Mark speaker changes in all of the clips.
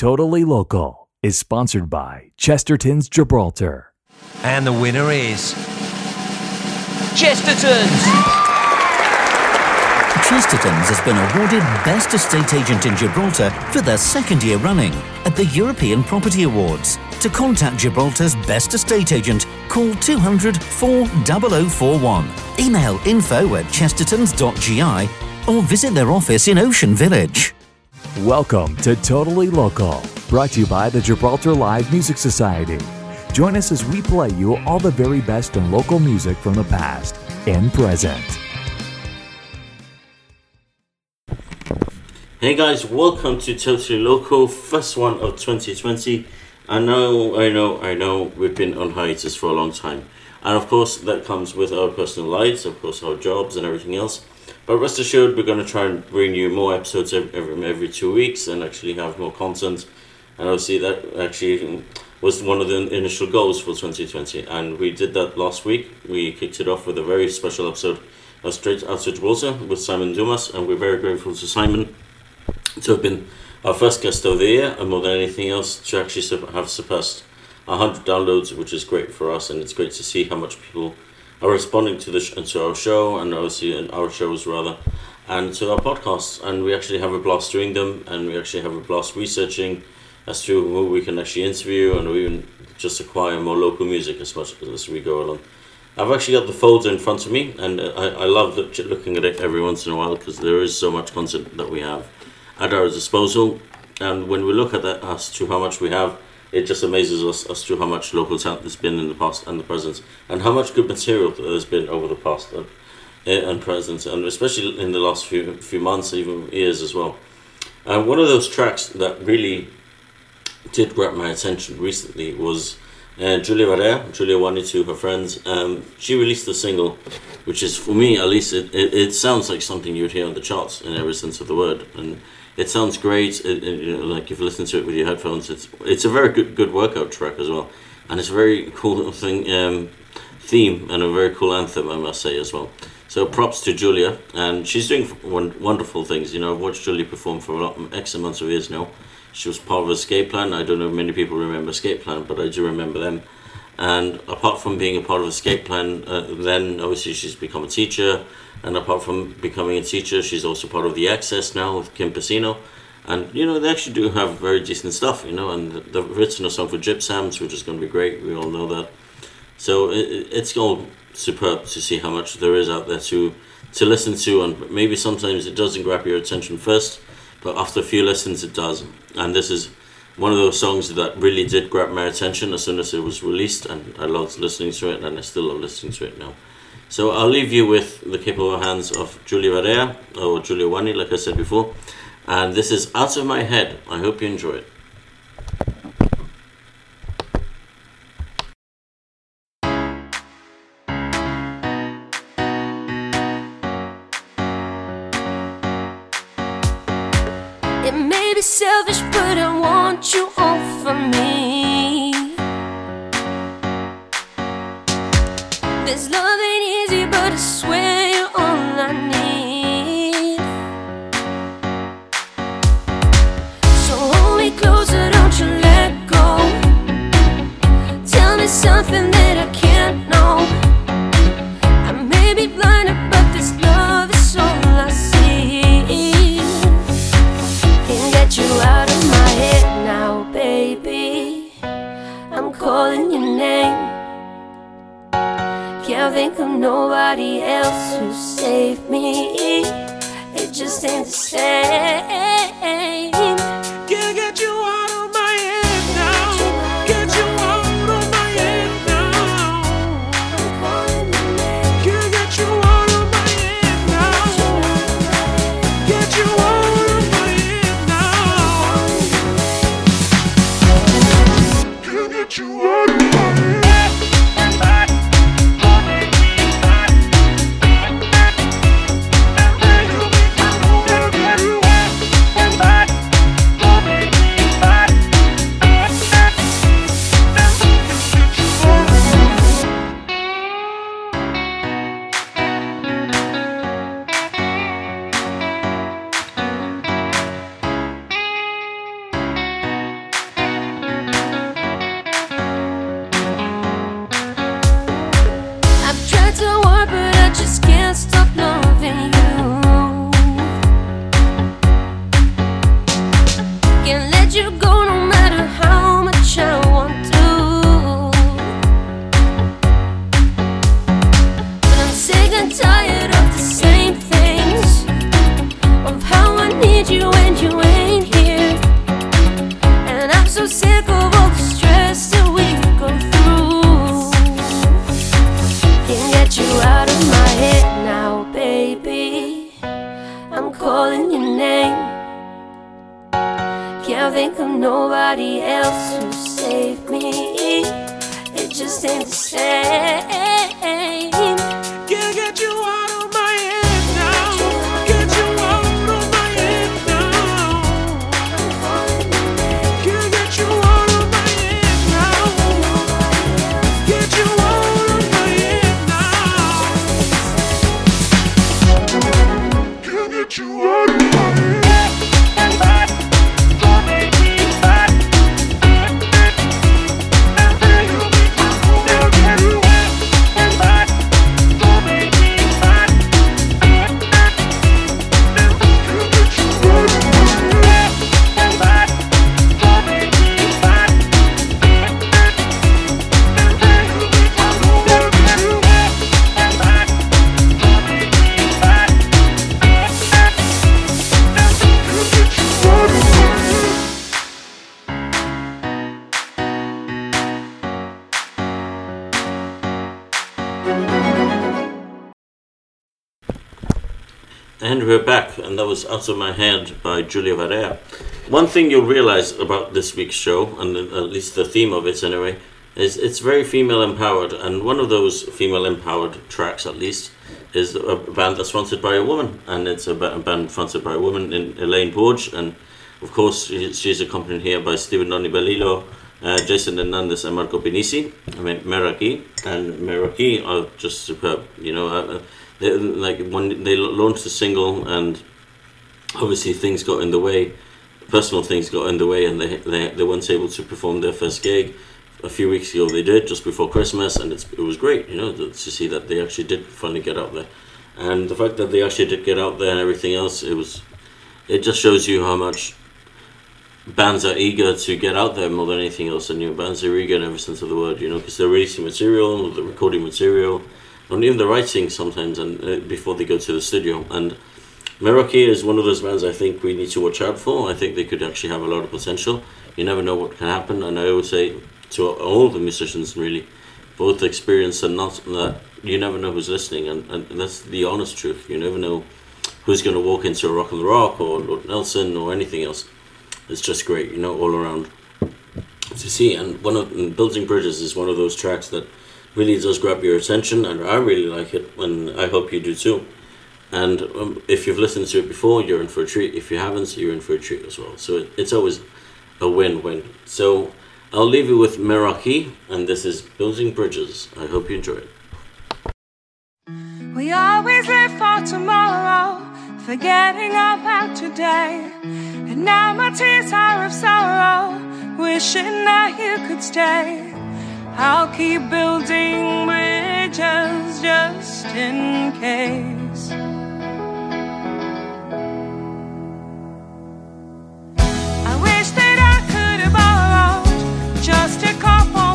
Speaker 1: Totally Local is sponsored by Chesterton's Gibraltar.
Speaker 2: And the winner is. Chesterton's!
Speaker 3: Chesterton's has been awarded Best Estate Agent in Gibraltar for their second year running at the European Property Awards. To contact Gibraltar's Best Estate Agent, call 200 40041. Email info at chestertons.gi or visit their office in Ocean Village.
Speaker 1: Welcome to Totally Local, brought to you by the Gibraltar Live Music Society. Join us as we play you all the very best in local music from the past and present.
Speaker 4: Hey guys, welcome to Totally Local, first one of 2020. I know, I know, I know we've been on hiatus for a long time. And of course, that comes with our personal lives, of course, our jobs and everything else. But rest assured, we're going to try and bring you more episodes every, every two weeks and actually have more content. And obviously, that actually was one of the initial goals for 2020. And we did that last week. We kicked it off with a very special episode of Straight Out to Gibraltar with Simon Dumas. And we're very grateful to Simon to have been our first guest of the year, and more than anything else, to actually have surpassed 100 downloads, which is great for us, and it's great to see how much people are responding to the sh- to our show, and obviously our shows rather, and to our podcasts. And we actually have a blast doing them, and we actually have a blast researching as to who we can actually interview, and even just acquire more local music as much as we go along. I've actually got the folder in front of me, and I, I love looking at it every once in a while because there is so much content that we have at our disposal. And when we look at that as to how much we have, it just amazes us as to how much local talent there's been in the past and the present, and how much good material there's been over the past and, and present, and especially in the last few few months, even years as well. And one of those tracks that really did grab my attention recently was uh, Julia Varela, Julia Wani to her friends. Um, she released a single, which is for me at least, it, it, it sounds like something you'd hear on the charts in every sense of the word, and it sounds great. It, it, like if you listen to it with your headphones, it's it's a very good good workout track as well, and it's a very cool thing um, theme and a very cool anthem, I must say as well. So props to Julia, and she's doing wonderful things. You know, I've watched Julia perform for a lot, X amount of years now. She was part of Escape Plan. I don't know if many people remember Escape Plan, but I do remember them. And apart from being a part of Escape Plan, uh, then obviously she's become a teacher and apart from becoming a teacher, she's also part of the Access now with Kim Pacino. And, you know, they actually do have very decent stuff, you know, and they've written a song for GibSams, which is going to be great. We all know that. So it, it's all superb to see how much there is out there to to listen to, and maybe sometimes it doesn't grab your attention first, but after a few listens, it does. And this is one of those songs that really did grab my attention as soon as it was released, and I loved listening to it, and I still love listening to it now. So I'll leave you with the capable hands of Julia Varela, or Julia Wani, like I said before. And this is Out of My Head. I hope you enjoy it.
Speaker 5: It may be selfish, but I want you all for me. This love nobody else to save me. It just ain't the same.
Speaker 4: And we're back, and that was Out of My Head by Julia Varela. One thing you'll realize about this week's show, and at least the theme of it anyway, is it's very female empowered, and one of those female empowered tracks, at least, is a band that's fronted by a woman, and it's a band fronted by a woman in Elaine Borge, and of course she's accompanied here by Steven Noni Belilo, uh, Jason Hernandez, and Marco Pinisi. I mean Meraki, and Meraki are just superb. You know, uh, uh, they, like when they launched the single, and obviously things got in the way, personal things got in the way, and they they, they weren't able to perform their first gig. A few weeks ago, they did just before Christmas, and it's, it was great, you know, to, see that they actually did finally get out there, and the fact that they actually did get out there and everything else, it was, it just shows you how much bands are eager to get out there more than anything else, and you know, bands are eager in every sense of the word, you know, because they're releasing material, they're recording material, and even the writing sometimes, and uh, before they go to the studio, and Meraki is one of those bands I think we need to watch out for. I think they could actually have a lot of potential. You never know what can happen, and I always say to all the musicians, really, both experienced and not, that you never know who's listening, and, and that's the honest truth. You never know who's going to walk into a Rock and Rock or Lord Nelson or anything else. It's just great, you know, all around to see. And one of and Building Bridges is one of those tracks that really does grab your attention, and I really like it, and I hope you do too. And um, if you've listened to it before, you're in for a treat. If you haven't, you're in for a treat as well. So it, it's always a win-win. So I'll leave you with Meraki, and this is Building Bridges. I hope you enjoy it.
Speaker 6: We always live for tomorrow, forgetting about today. And now my tears are of sorrow, wishing that you could stay. I'll keep building bridges just in case. I wish that I could have borrowed just a couple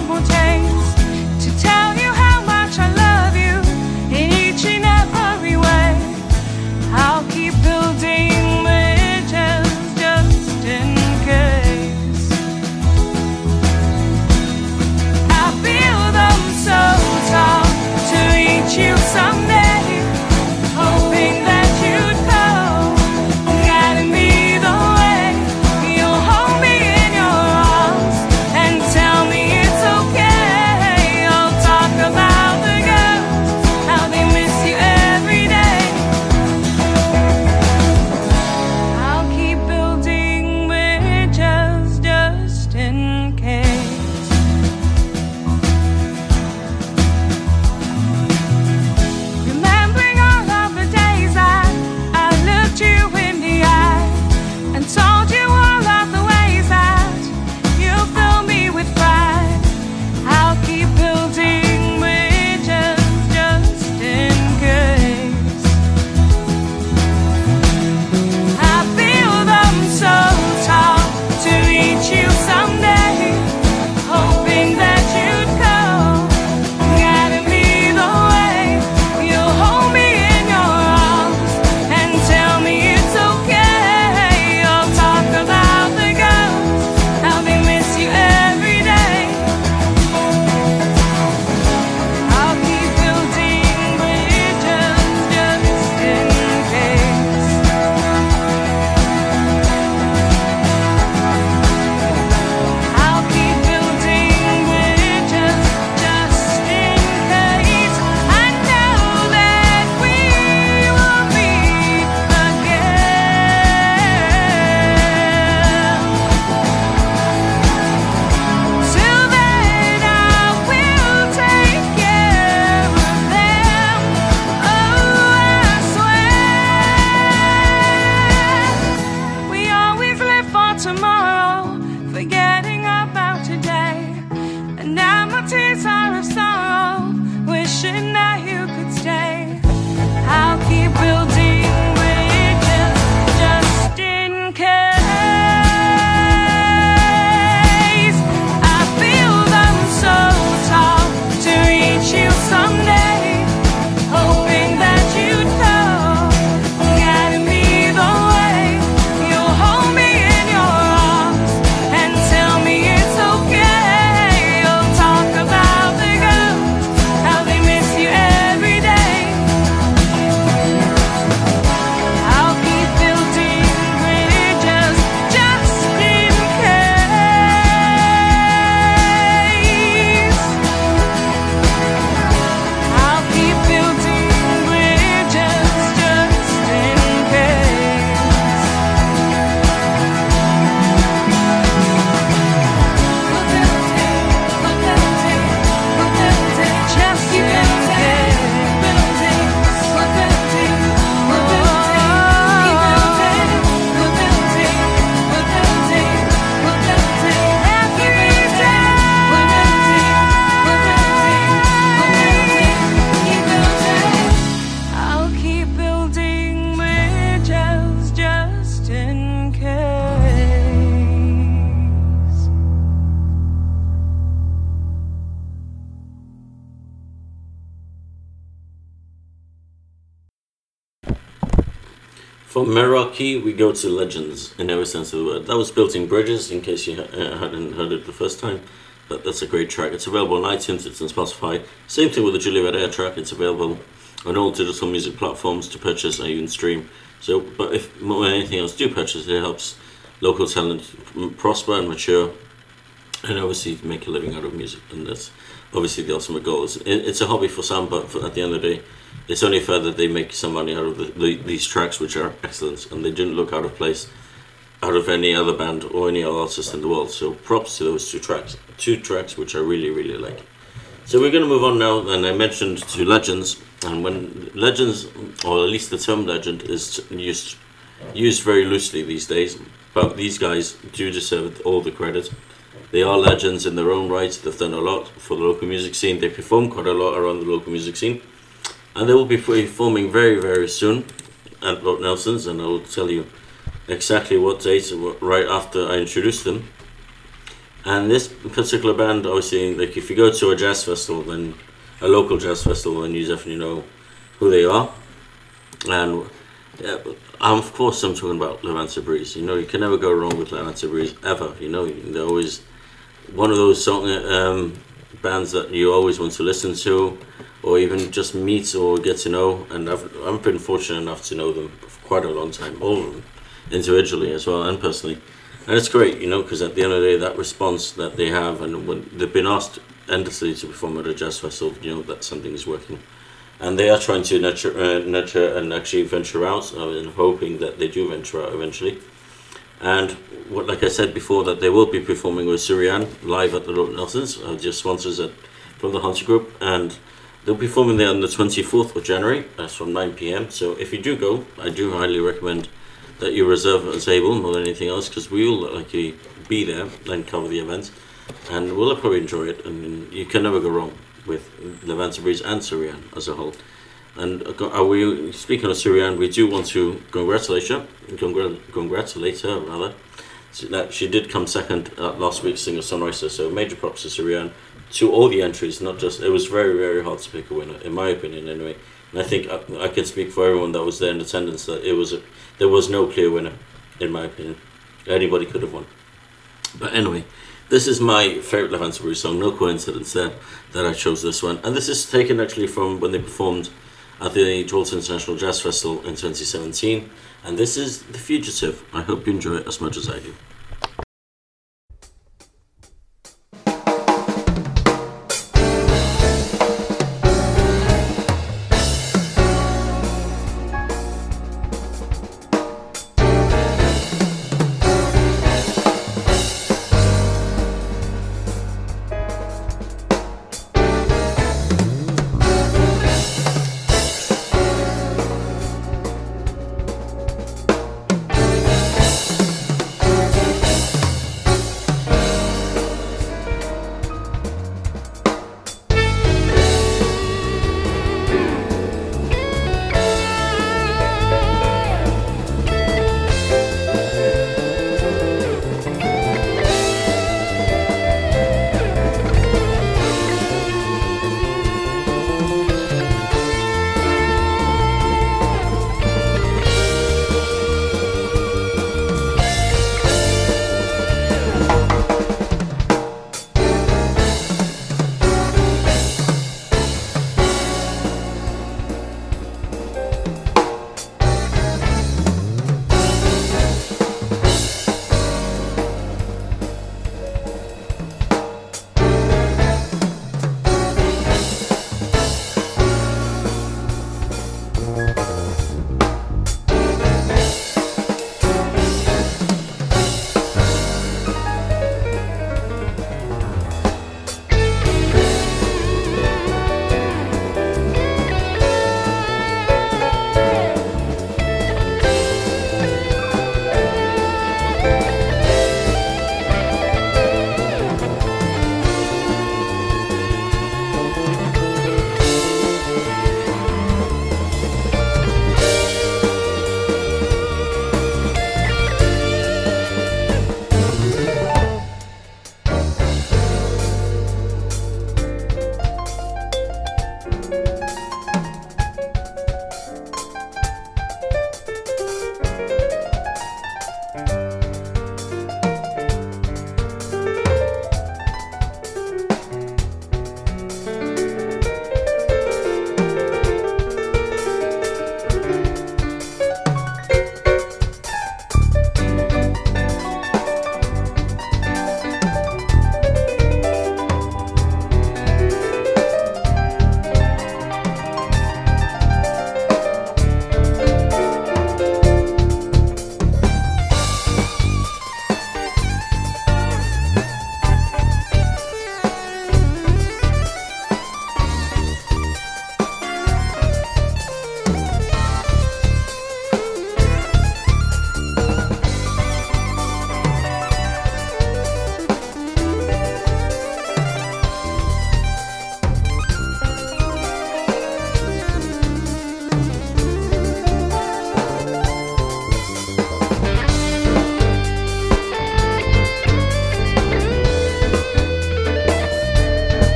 Speaker 4: Meraki, we go to Legends in every sense of the word. That was Building Bridges, in case you uh, hadn't heard it the first time. But that's a great track. It's available on iTunes, it's on Spotify. Same thing with the Juliet Air track, it's available on all digital music platforms to purchase and even stream. So, but if more than anything else, do purchase it. It helps local talent prosper and mature, and obviously make a living out of music. And that's obviously the ultimate goal. It's, it's a hobby for some, but for, at the end of the day, it's only fair that they make some money out of the, the, these tracks, which are excellent, and they didn't look out of place out of any other band or any other artist in the world. So props to those two tracks, two tracks which I really really like. So we're going to move on now, and I mentioned to legends, and when legends, or at least the term legend, is used used very loosely these days, but these guys do deserve all the credit. They are legends in their own right. They've done a lot for the local music scene. They perform quite a lot around the local music scene, and they will be performing very very soon at Lord Nelson's, and I will tell you exactly what date right after I introduce them. And this particular band, obviously, like if you go to a jazz festival, then a local jazz festival, then you definitely know who they are. And yeah, um, of course, I'm talking about Levanta Breeze. You know, you can never go wrong with Levanta Breeze ever. You know, they're always one of those song um, bands that you always want to listen to, or even just meet or get to know. And I've I've been fortunate enough to know them for quite a long time, all of them, individually as well and personally. And it's great, you know, because at the end of the day, that response that they have, and when they've been asked endlessly to perform at a jazz festival, you know that something is working. And they are trying to nurture, uh, nurture and actually venture out, uh, and hoping that they do venture out eventually. And what, like I said before, that they will be performing with Surian live at the Lord Nelsons, uh, just sponsors at, from the Hunter Group, and they'll be performing there on the 24th of January. That's from 9 p.m. So if you do go, I do highly recommend that you reserve a table more than anything else, because we will likely be there and cover the event, and we'll probably enjoy it. I mean, you can never go wrong with Levanta Breeze and Surian as a whole. And uh, we speaking of Surian? We do want to congratulate her, congr- congratulate her rather. So that she did come second at last week's singer songwriter. So major props to Surian to all the entries. Not just it was very very hard to pick a winner in my opinion anyway. And I think I, I can speak for everyone that was there in attendance that it was a, there was no clear winner in my opinion. Anybody could have won. But anyway, this is my favorite Levanta Breeze song. No coincidence there that I chose this one. And this is taken actually from when they performed at the Gibraltar International Jazz Festival in 2017. And this is The Fugitive. I hope you enjoy it as much as I do.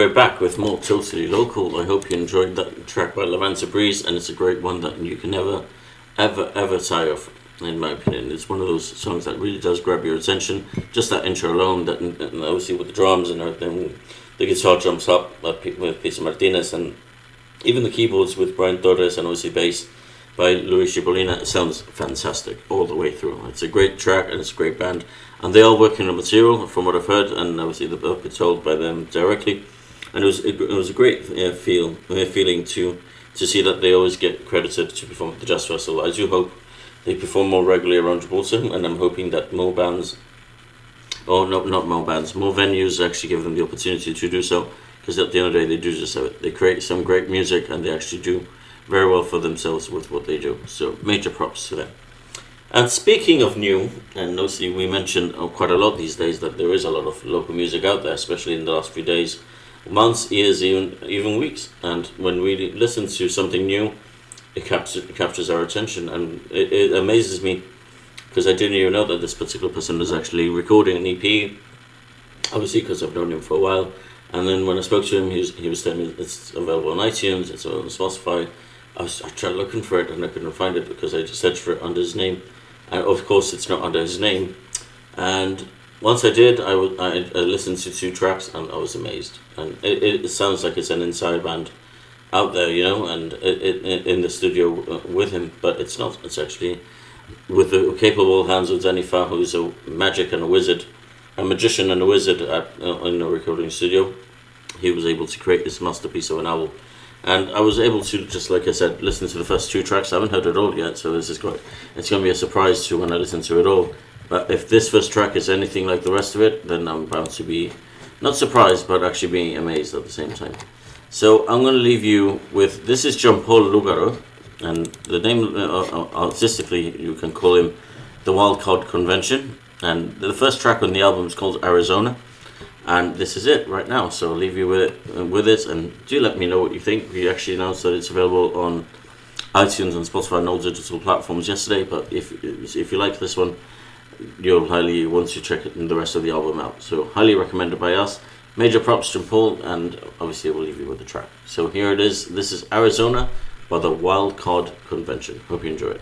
Speaker 4: We're back with more Totally Local. I hope you enjoyed that track by Levanta Breeze, and it's a great one that you can never, ever, ever tire of, in my opinion. It's one of those songs that really does grab your attention. Just that intro alone, that and obviously with the drums and everything, the guitar jumps up with Peter Martinez, and even the keyboards with Brian Torres and obviously bass by Luis Chibolina. It sounds fantastic all the way through. It's a great track and it's a great band. And they are working on material, from what I've heard, and obviously the book been told by them directly. And it was it was a great uh, feel uh, feeling to to see that they always get credited to perform at the Jazz Festival. I do hope they perform more regularly around Gibraltar, and I'm hoping that more bands, or not not more bands, more venues actually give them the opportunity to do so. Because at the end of the day, they do just have it. They create some great music, and they actually do very well for themselves with what they do. So major props to them. And speaking of new, and obviously we mentioned uh, quite a lot these days that there is a lot of local music out there, especially in the last few days, months, years, even even weeks. And when we listen to something new, it captures it captures our attention, and it, it amazes me because I didn't even know that this particular person was actually recording an EP. Obviously, because I've known him for a while, and then when I spoke to him, he was he was telling me it's available on iTunes, it's available on Spotify. I was I tried looking for it and I couldn't find it because I just searched for it under his name, and of course it's not under his name. And once I did, I listened to two tracks and I was amazed. And it, it, sounds like it's an inside band out there, you know, and it, it, in the studio uh, with him, but it's not. It's actually with the capable hands of Danny who's a magic and a wizard, a magician and a wizard at uh, in a recording studio. He was able to create this masterpiece of an album, and I was able to just like I said, listen to the first two tracks. I haven't heard it all yet, so this is quite. It's going to be a surprise to when I listen to it all. But if this first track is anything like the rest of it, then I'm bound to be not surprised, but actually being amazed at the same time. So I'm going to leave you with this is John Paul Lugaro, and the name uh, uh, artistically you can call him the Wild Card Convention. And the first track on the album is called Arizona, and this is it right now. So I'll leave you with it, uh, with it, and do let me know what you think. We actually announced that it's available on iTunes and Spotify and all digital platforms yesterday. But if if you like this one, you'll highly want to check it, the rest of the album out. So highly recommended by us. Major props to Paul, and obviously we'll leave you with the track. So here it is. This is Arizona by the Wild Card Convention. Hope you enjoy it.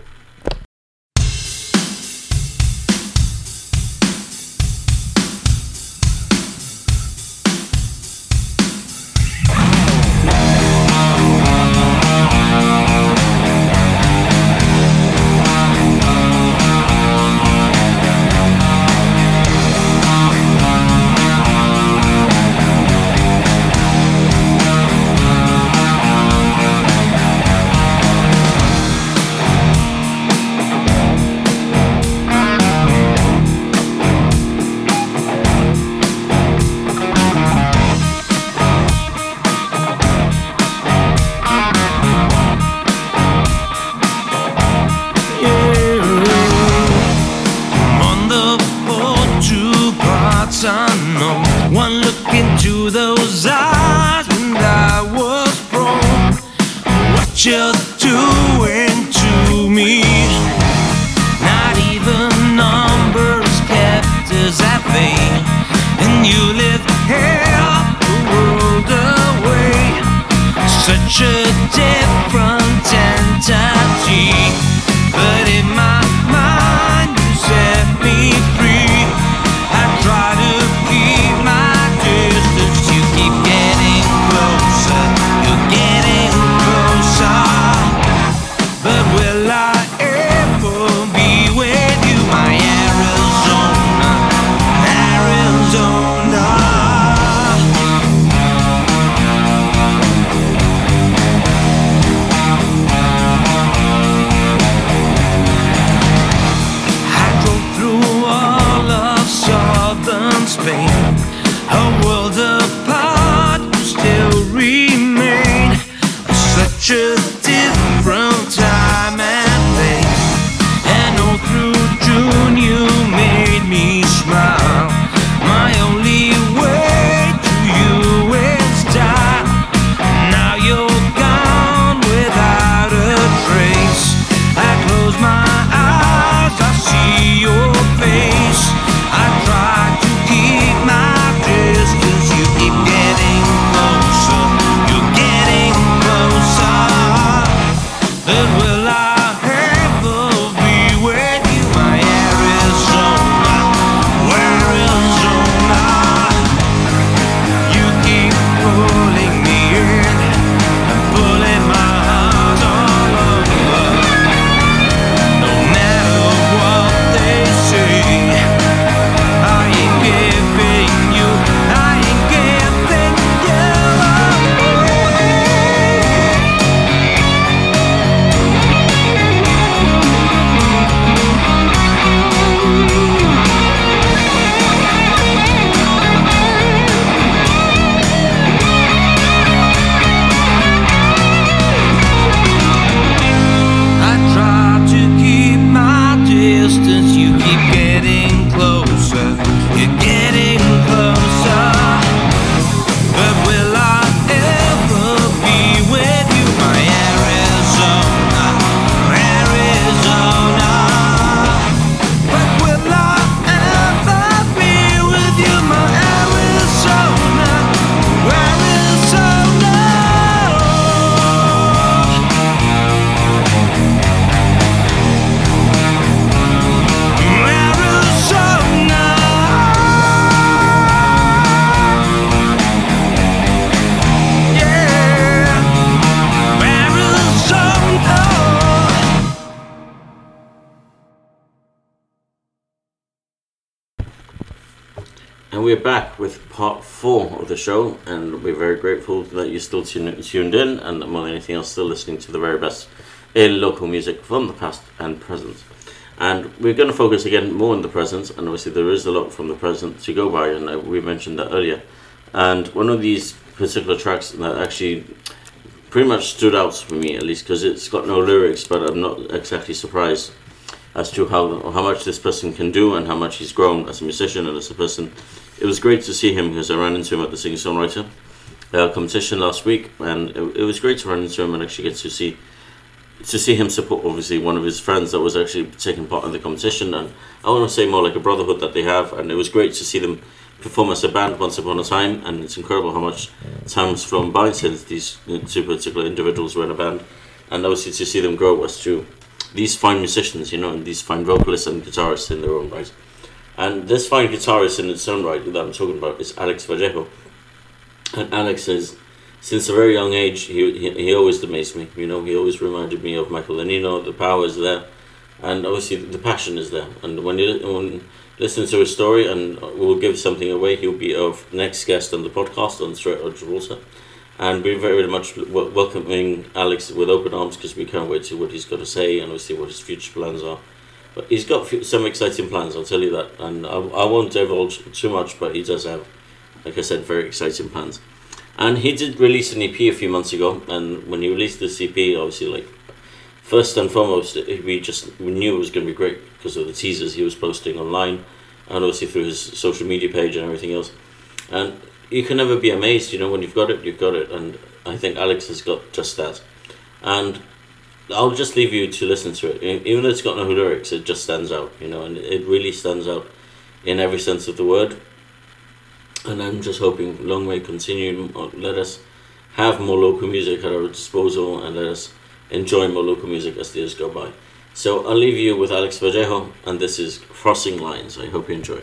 Speaker 4: The show, and we're very grateful that you're still tun- tuned in, and more than anything else, still listening to the very best in local music from the past and present. And we're going to focus again more on the present, and obviously there is a lot from the present to go by, and uh, we mentioned that earlier. And one of these particular tracks that actually pretty much stood out for me, at least, because it's got no lyrics, but I'm not exactly surprised as to how how much this person can do and how much he's grown as a musician and as a person. It was great to see him because I ran into him at the singer songwriter uh, competition last week, and it, it was great to run into him and actually get to see to see him support obviously one of his friends that was actually taking part in the competition and I want to say more like a brotherhood that they have and it was great to see them perform as a band once upon a time and it's incredible how much time has flown by since these two particular individuals were in a band and obviously to see them grow as to these fine musicians you know and these fine vocalists and guitarists in their own right and this fine guitarist in its own right that I'm talking about is Alex Vallejo and Alex is since a very young age, he, he, he always amazed me. You know, he always reminded me of Michael Lenino. The power is there, and obviously the passion is there. And when you when listen to his story, and we'll give something away, he'll be our next guest on the podcast on Straight Out Gibraltar. And we're very much welcoming Alex with open arms because we can't wait to see what he's got to say and obviously what his future plans are. But he's got some exciting plans, I'll tell you that. And I, I won't divulge too much, but he does have, like I said, very exciting plans. And he did release an EP a few months ago, and when he released this EP, obviously, like first and foremost, we just we knew it was going to be great because of the teasers he was posting online, and obviously through his social media page and everything else. And you can never be amazed, you know, when you've got it, you've got it, and I think Alex has got just that. And I'll just leave you to listen to it, even though it's got no lyrics, it just stands out, you know, and it really stands out in every sense of the word and I'm just hoping long may continue. uh, Let us have more local music at our disposal and let us enjoy more local music as the years go by. So I'll leave you with Alex Vallejo, and this is Crossing Lines. I hope you enjoy.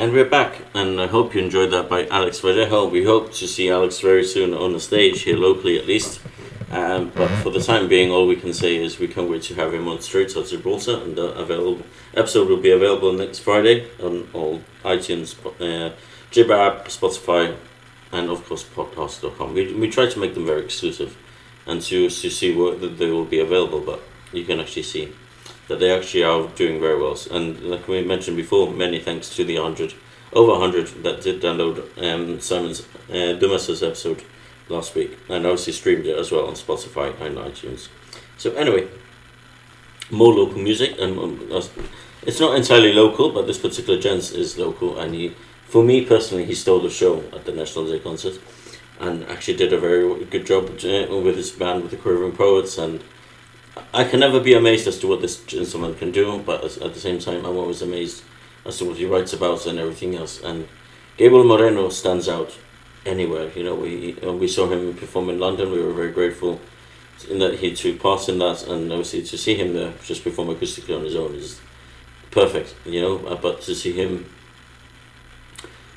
Speaker 4: And we're back, and I hope you enjoyed that by Alex Vallejo. We hope to see Alex very soon on the stage, here locally at least. Um, but for the time being, all we can say is we can't wait to have him on Streets of Gibraltar, and the available episode will be available next Friday on all iTunes, uh, Jibber app, Spotify, and of course podcast.com. We, we try to make them very exclusive and to, to see what they will be available, but you can actually see that they actually are doing very well. And like we mentioned before, many thanks to the 100, over 100 that did download um, Simon's uh, Dumas's episode last week and obviously streamed it as well on Spotify and iTunes. So anyway, more local music and um, it's not entirely local, but this particular gents is local and he, for me personally, he stole the show at the National Day concert and actually did a very good job uh, with his band with the Quivering Poets and I can never be amazed as to what this gentleman can do, but at the same time, I'm always amazed as to what he writes about and everything else. And Gabriel Moreno stands out anywhere. You know, we uh, we saw him perform in London. We were very grateful in that he took part in that, and obviously to see him there just perform acoustically on his own is perfect. You know, uh, but to see him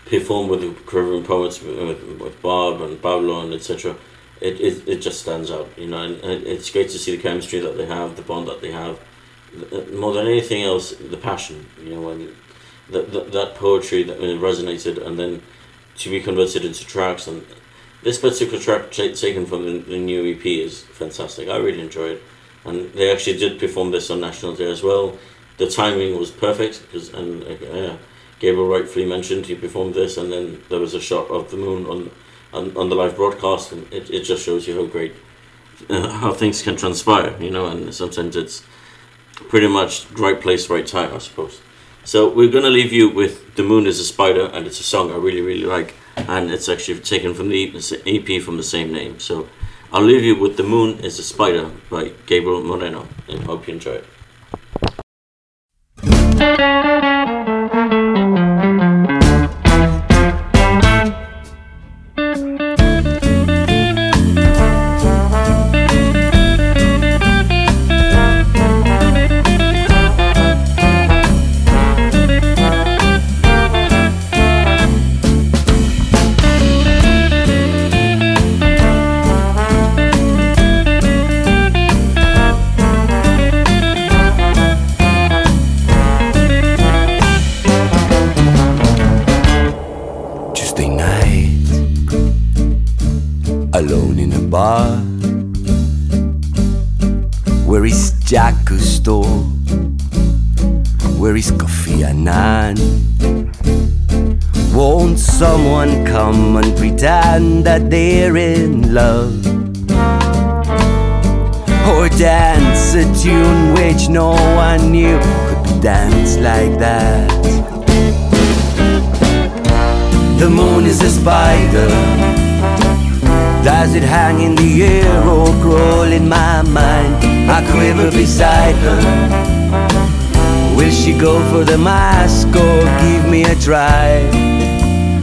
Speaker 4: perform with the Quivering Poets with, with, with Bob and Pablo and etc. It, it, it just stands out, you know, and, and it's great to see the chemistry that they have, the bond that they have. Uh, More than anything else, the passion, you know, and that, that, that poetry that resonated and then to be converted into tracks. And this particular track ta- taken from the, the new EP is fantastic. I really enjoyed it. And they actually did perform this on National Day as well. The timing was perfect because, and uh, Gabriel rightfully mentioned he performed this, and then there was a shot of the moon on on, on the live broadcast, and it, it just shows you how great uh, how things can transpire, you know. And sometimes it's pretty much right place, right time, I suppose. So we're gonna leave you with "The Moon Is a Spider," and it's a song I really, really like, and it's actually taken from the EP from the same name. So I'll leave you with "The Moon Is a Spider" by Gabriel Moreno, and hope you enjoy it.
Speaker 7: The moon is a spider. Does it hang in the air or crawl in my mind? I quiver beside her. Will she go for the mask or give me a try?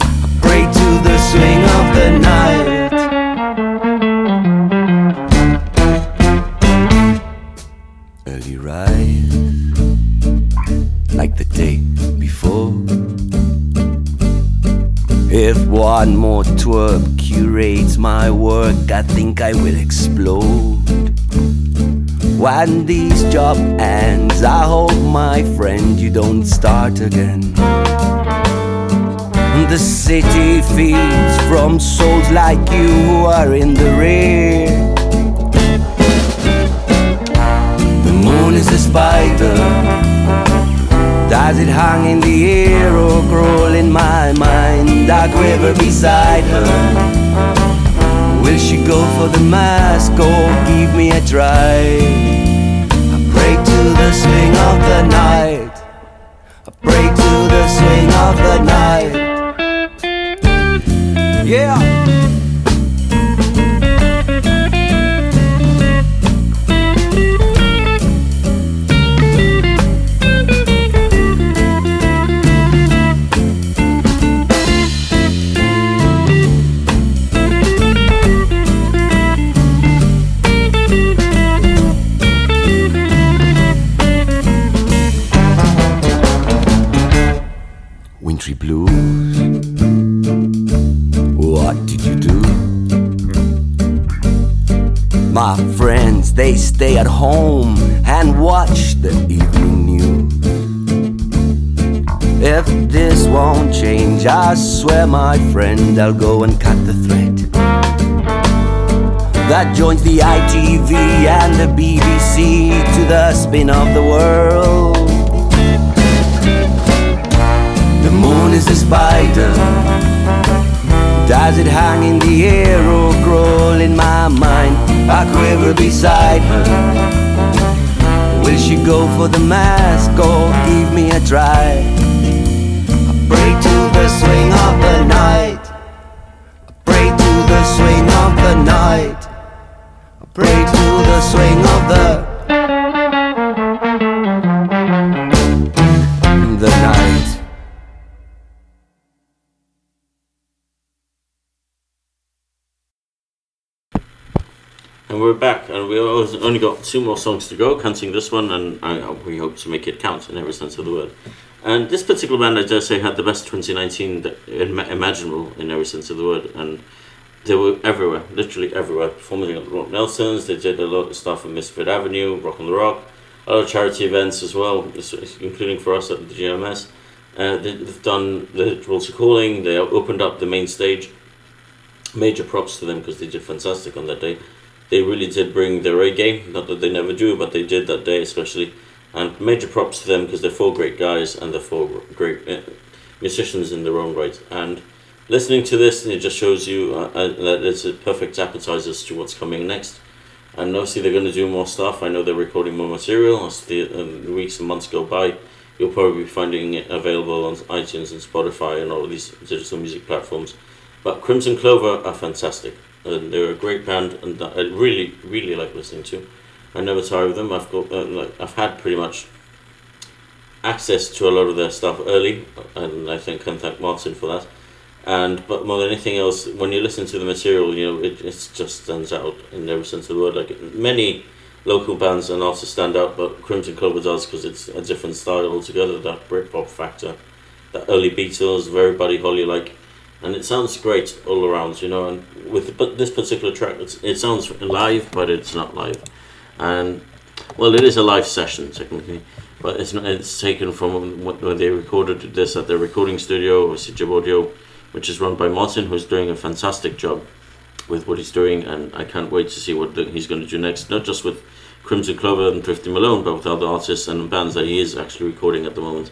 Speaker 7: I pray to the swing of the night. One more twerp curates my work, I think I will explode. When this job ends, I hope, my friend, you don't start again. The city feeds from souls like you who are in the rear. The moon is a spider. Does it hang in the air or crawl in my mind? I quiver beside her. Will she go for the mask or give me a try? I pray to the swing of the night. Country blues. What did you do? My friends, they stay at home and watch the evening news. If this won't change, I swear, my friend, I'll go and cut the thread that joins the ITV and the BBC to the spin of the world. Is a spider. Does it hang in the air or crawl in my mind? I quiver beside her. Will she go for the mask or give me a try? I pray to the swing of the night. I pray to the swing of the night.
Speaker 4: And we're back, and we only got two more songs to go, counting this one, and I, we hope to make it count in every sense of the word. And this particular band, I dare say, had the best 2019 that, im- imaginable in every sense of the word, and they were everywhere, literally everywhere, performing at Rock Nelson's. They did a lot of stuff at Misfit Avenue, Rock on the Rock, a lot of charity events as well, including for us at the GMS. Uh, they- they've done the Walter Calling. They opened up the main stage. Major props to them because they did fantastic on that day they really did bring their A game. Not that they never do, but they did that day especially. And major props to them because they're four great guys and they're four great uh, musicians in their own right. And listening to this, it just shows you uh, uh, that it's a perfect appetizer to what's coming next. And obviously, they're going to do more stuff. I know they're recording more material as the weeks and months go by. You'll probably be finding it available on iTunes and Spotify and all of these digital music platforms. But Crimson Clover are fantastic. And they're a great band, and I really, really like listening to. I never tire of them. I've got, uh, like, I've had pretty much access to a lot of their stuff early, and I think can thank Martin for that. And but more than anything else, when you listen to the material, you know it, it just stands out in every sense of the word. Like many local bands and artists stand out, but Crimson Clover does because it's a different style altogether. That Britpop factor, that early Beatles, very Buddy Holly like, and it sounds great all around. You know, and with but this particular track, it sounds live, but it's not live, and well, it is a live session technically, but it's not, it's taken from when they recorded this at their recording studio, Sijab Audio, which is run by Martin, who's doing a fantastic job with what he's doing, and I can't wait to see what the, he's going to do next. Not just with Crimson Clover and Thrifty Malone, but with other artists and bands that he is actually recording at the moment.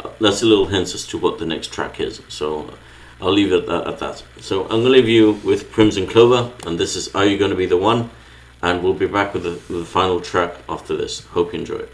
Speaker 4: Uh, that's a little hint as to what the next track is. So I'll leave it at, at that. So I'm going to leave you with Crimson Clover, and this is Are You Going to Be the One? And we'll be back with the, with the final track after this. Hope you enjoy it.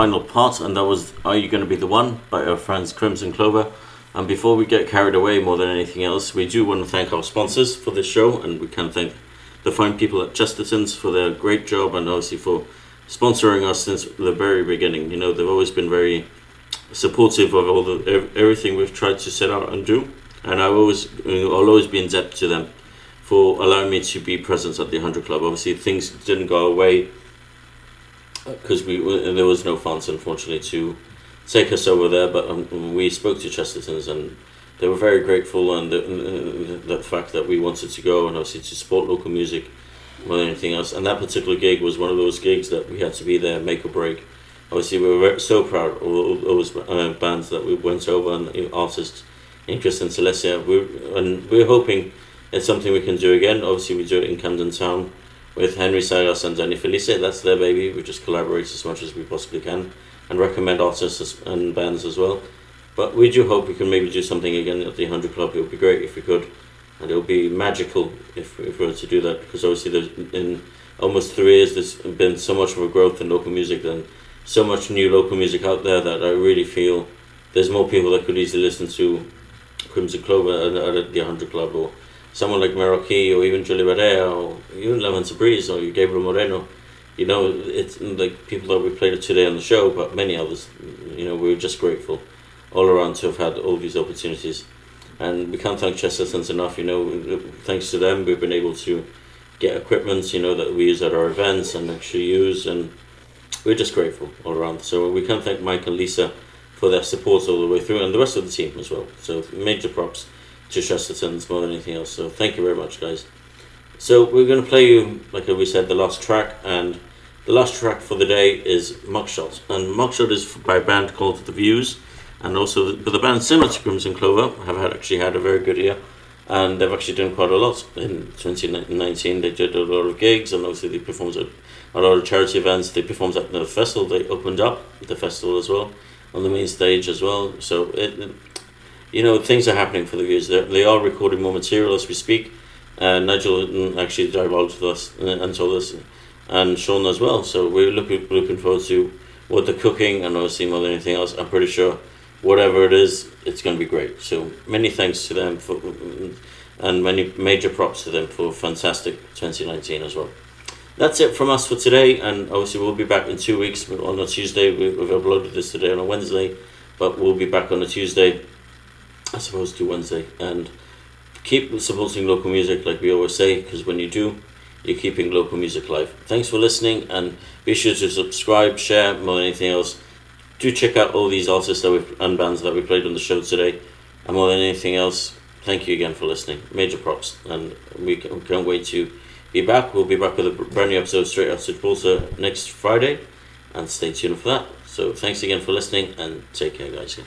Speaker 4: Final part, and that was Are You Gonna Be the One by our friends Crimson Clover. And before we get carried away more than anything else, we do want to thank our sponsors for this show, and we can thank the fine people at Chesterton's for their great job and obviously for sponsoring us since the very beginning. You know, they've always been very supportive of all the everything we've tried to set out and do, and I always I'll always be in debt to them for allowing me to be present at the 100 Club. Obviously, things didn't go away because we there was no funds unfortunately to take us over there, but um, we spoke to Chesterton's and they were very grateful and the, the, the fact that we wanted to go and obviously to support local music more than anything else. And that particular gig was one of those gigs that we had to be there, make or break. Obviously, we were so proud of all those uh, bands that we went over and artists, interest in Celestia. We and we're hoping it's something we can do again. Obviously, we do it in Camden Town with Henry Sagas and Danny Felice. That's their baby. We just collaborate as much as we possibly can and recommend artists and bands as well. But we do hope we can maybe do something again at the 100 Club. It would be great if we could. And it would be magical if, if we were to do that because obviously there's in almost three years there's been so much of a growth in local music and so much new local music out there that I really feel there's more people that could easily listen to Crimson Clover at, at the 100 Club or someone like Meroki or even Julie Barea or even Levanta Breeze or Gabriel Moreno. You know, it's like people that we played today on the show, but many others. You know, we're just grateful all around to have had all these opportunities. And we can't thank Chesterton's enough, you know, thanks to them we've been able to get equipment, you know, that we use at our events and actually use and we're just grateful all around. So we can thank Mike and Lisa for their support all the way through and the rest of the team as well. So major props to Chesterton's more than anything else. So thank you very much guys. So we're going to play you, like we said, the last track, and the last track for the day is Mugshot, and Mugshot is by a band called The Views, and also, but the band similar to Crimson Clover have had actually had a very good year, and they've actually done quite a lot in 2019. They did a lot of gigs, and obviously they performed at a lot of charity events. They performed at the festival. They opened up the festival as well on the main stage as well. So it, you know, things are happening for the Views. They're, they are recording more material as we speak. Uh, Nigel actually divulged us uh, and told us, and Sean as well. So we're looking looking forward to what they're cooking, and obviously more than anything else, I'm pretty sure whatever it is, it's going to be great. So many thanks to them for, and many major props to them for fantastic 2019 as well. That's it from us for today, and obviously we'll be back in two weeks on a Tuesday. We- We've uploaded this today on a Wednesday, but we'll be back on a Tuesday, as opposed to Wednesday, and keep supporting local music like we always say, because when you do, you're keeping local music alive. Thanks for listening, and be sure to subscribe, share more than anything else. Do check out all these artists that we and bands that we played on the show today, and more than anything else, thank you again for listening. Major props, and we can't wait to be back. We'll be back with a brand new episode straight after Gibraltar next Friday, and stay tuned for that. So thanks again for listening, and take care, guys.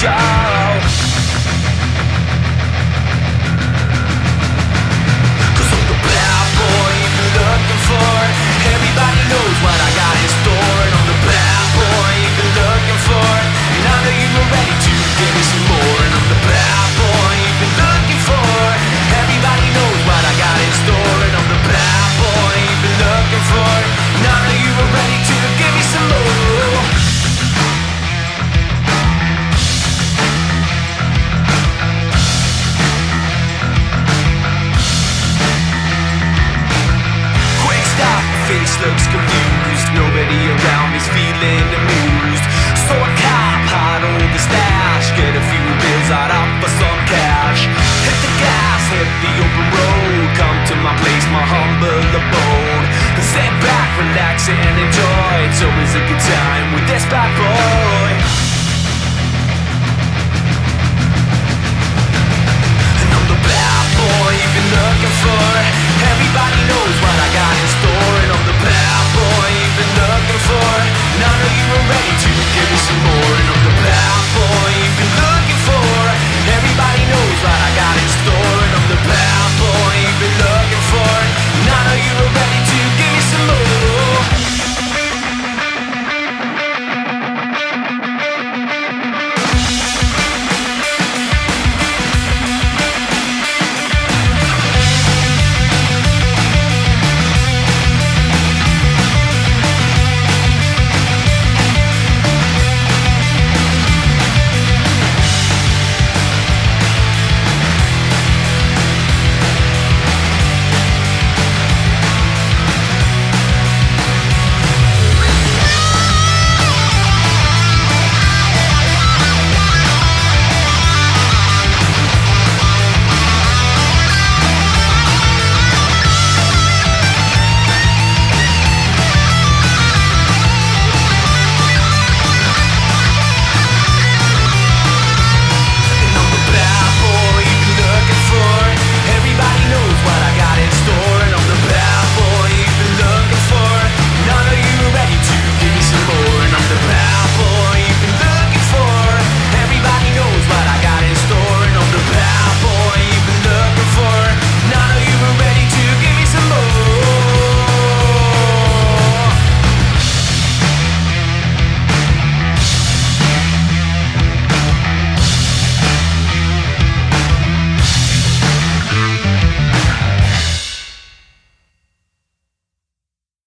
Speaker 8: Give